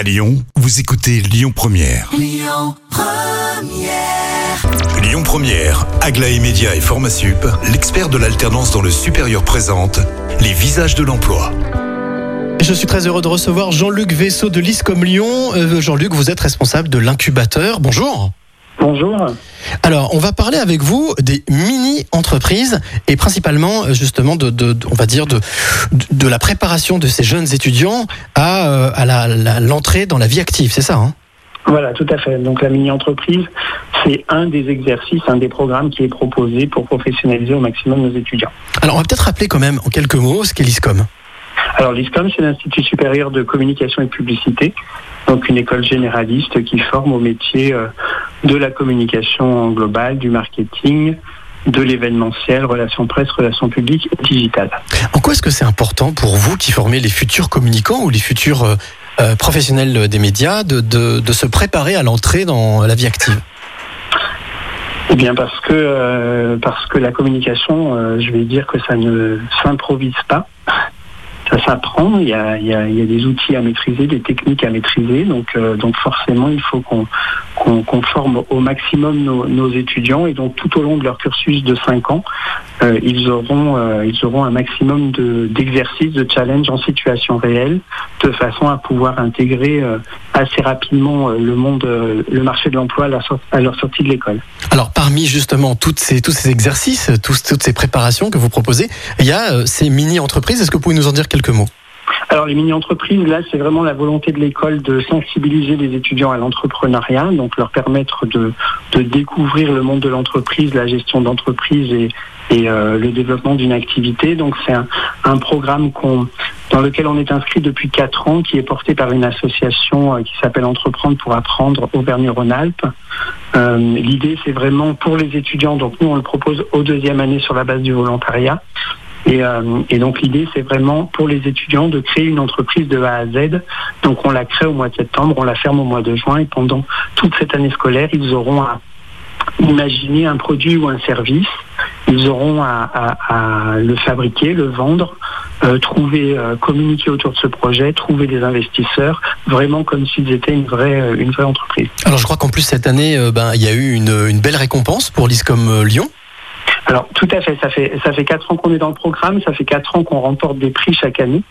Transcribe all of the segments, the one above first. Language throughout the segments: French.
À Lyon, vous écoutez Lyon Première. Lyon Première, Aglaé Média et Formasup, l'expert de l'alternance dans le supérieur présente les visages de l'emploi. Je suis très heureux de recevoir Jean-Luc Vaisseau de l'ISCOM Lyon. Euh, Jean-Luc, vous êtes responsable de l'incubateur. Bonjour. Bonjour. Alors, on va parler avec vous des mini-entreprises et principalement, euh, justement, de, de- de- on va dire, de, de la préparation de ces jeunes étudiants à, euh, à l'entrée dans la vie active, c'est ça hein? Voilà, tout à fait. Donc la mini-entreprise, c'est un des exercices, un des programmes qui est proposé pour professionnaliser au maximum nos étudiants. Alors, on va peut-être rappeler quand même en quelques mots ce qu'est l'ISCOM. Alors l'ISCOM, c'est l'Institut supérieur de communication et de publicité, donc une école généraliste qui forme au métier euh, de la communication en global, du marketing, de l'événementiel, relations presse, relations publiques et digitales. En quoi est-ce que c'est important pour vous qui formez les futurs communicants ou les futurs euh, euh, professionnels des médias de, de- de se préparer à l'entrée dans la vie active? Eh bien parce que euh, parce que la communication, euh, je vais dire que ça ne s'improvise pas. Ça s'apprend, il y, a, il, il y a des outils à maîtriser, des techniques à maîtriser, donc, euh, donc forcément il faut qu'on qu'on forme au maximum nos, étudiants et donc tout au long de leur cursus de 5 ans, euh, ils, auront, euh, ils auront un maximum de- d'exercices, de, challenges en situation réelle, de façon à pouvoir intégrer euh, assez rapidement le monde, le marché de l'emploi à, leur sortie de l'école. Alors parmi justement toutes ces, tous ces exercices, toutes ces préparations que vous proposez, il y a ces mini-entreprises. Est-ce que vous pouvez nous en dire quelques mots? Alors les mini-entreprises, là, c'est vraiment la volonté de l'école de sensibiliser les étudiants à l'entrepreneuriat, donc leur permettre de, de découvrir le monde de l'entreprise, la gestion d'entreprise et, et euh, le développement d'une activité. Donc c'est un, un programme dans lequel on est inscrit depuis quatre ans, qui est porté par une association euh, qui s'appelle Entreprendre pour apprendre Auvergne-Rhône-Alpes. Euh, L'idée, c'est vraiment pour les étudiants. Donc nous, on le propose aux deuxième année sur la base du volontariat. Et, euh, et donc l'idée, c'est vraiment pour les étudiants de créer une entreprise de A à Z. Donc on la crée au mois de septembre, on la ferme au mois de juin, et pendant toute cette année scolaire, ils auront à imaginer un produit ou un service. Ils auront à, à- à le fabriquer, le vendre, euh, trouver, euh, communiquer autour de ce projet, trouver des investisseurs, vraiment comme s'ils étaient une vraie, euh, une vraie entreprise. Alors je crois qu'en plus cette année, euh, ben, il y a eu une, une belle récompense pour l'ISCOM euh, Lyon. Alors tout à fait, ça fait ça fait quatre ans qu'on est dans le programme, ça fait quatre ans qu'on remporte des prix chaque année,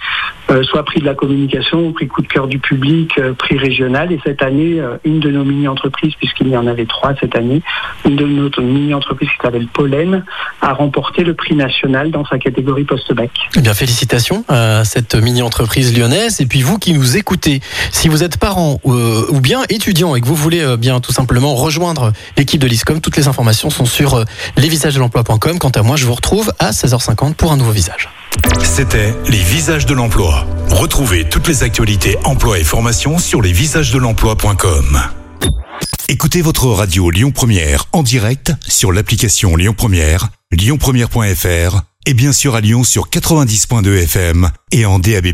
euh, soit prix de la communication, prix coup de cœur du public, euh, prix régional. Et cette année, euh, une de nos mini-entreprises, puisqu'il y en avait trois cette année, une de nos mini-entreprises qui s'appelle Pollen, a remporté le prix national dans sa catégorie post-bac. Eh bien félicitations à cette mini-entreprise lyonnaise. Et puis vous qui nous écoutez, si vous êtes parent ou bien étudiant et que vous voulez bien tout simplement rejoindre l'équipe de l'ISCOM, toutes les informations sont sur euh, Quant à moi, je vous retrouve à 16h50 pour un nouveau visage. C'était les visages de l'emploi. Retrouvez toutes les actualités emploi et formation sur lesvisagesdelemploi.com. Écoutez votre radio Lyon Première en direct sur l'application Lyon Première, lyonpremière.fr et bien sûr à Lyon sur 90.2 FM et en DAB+.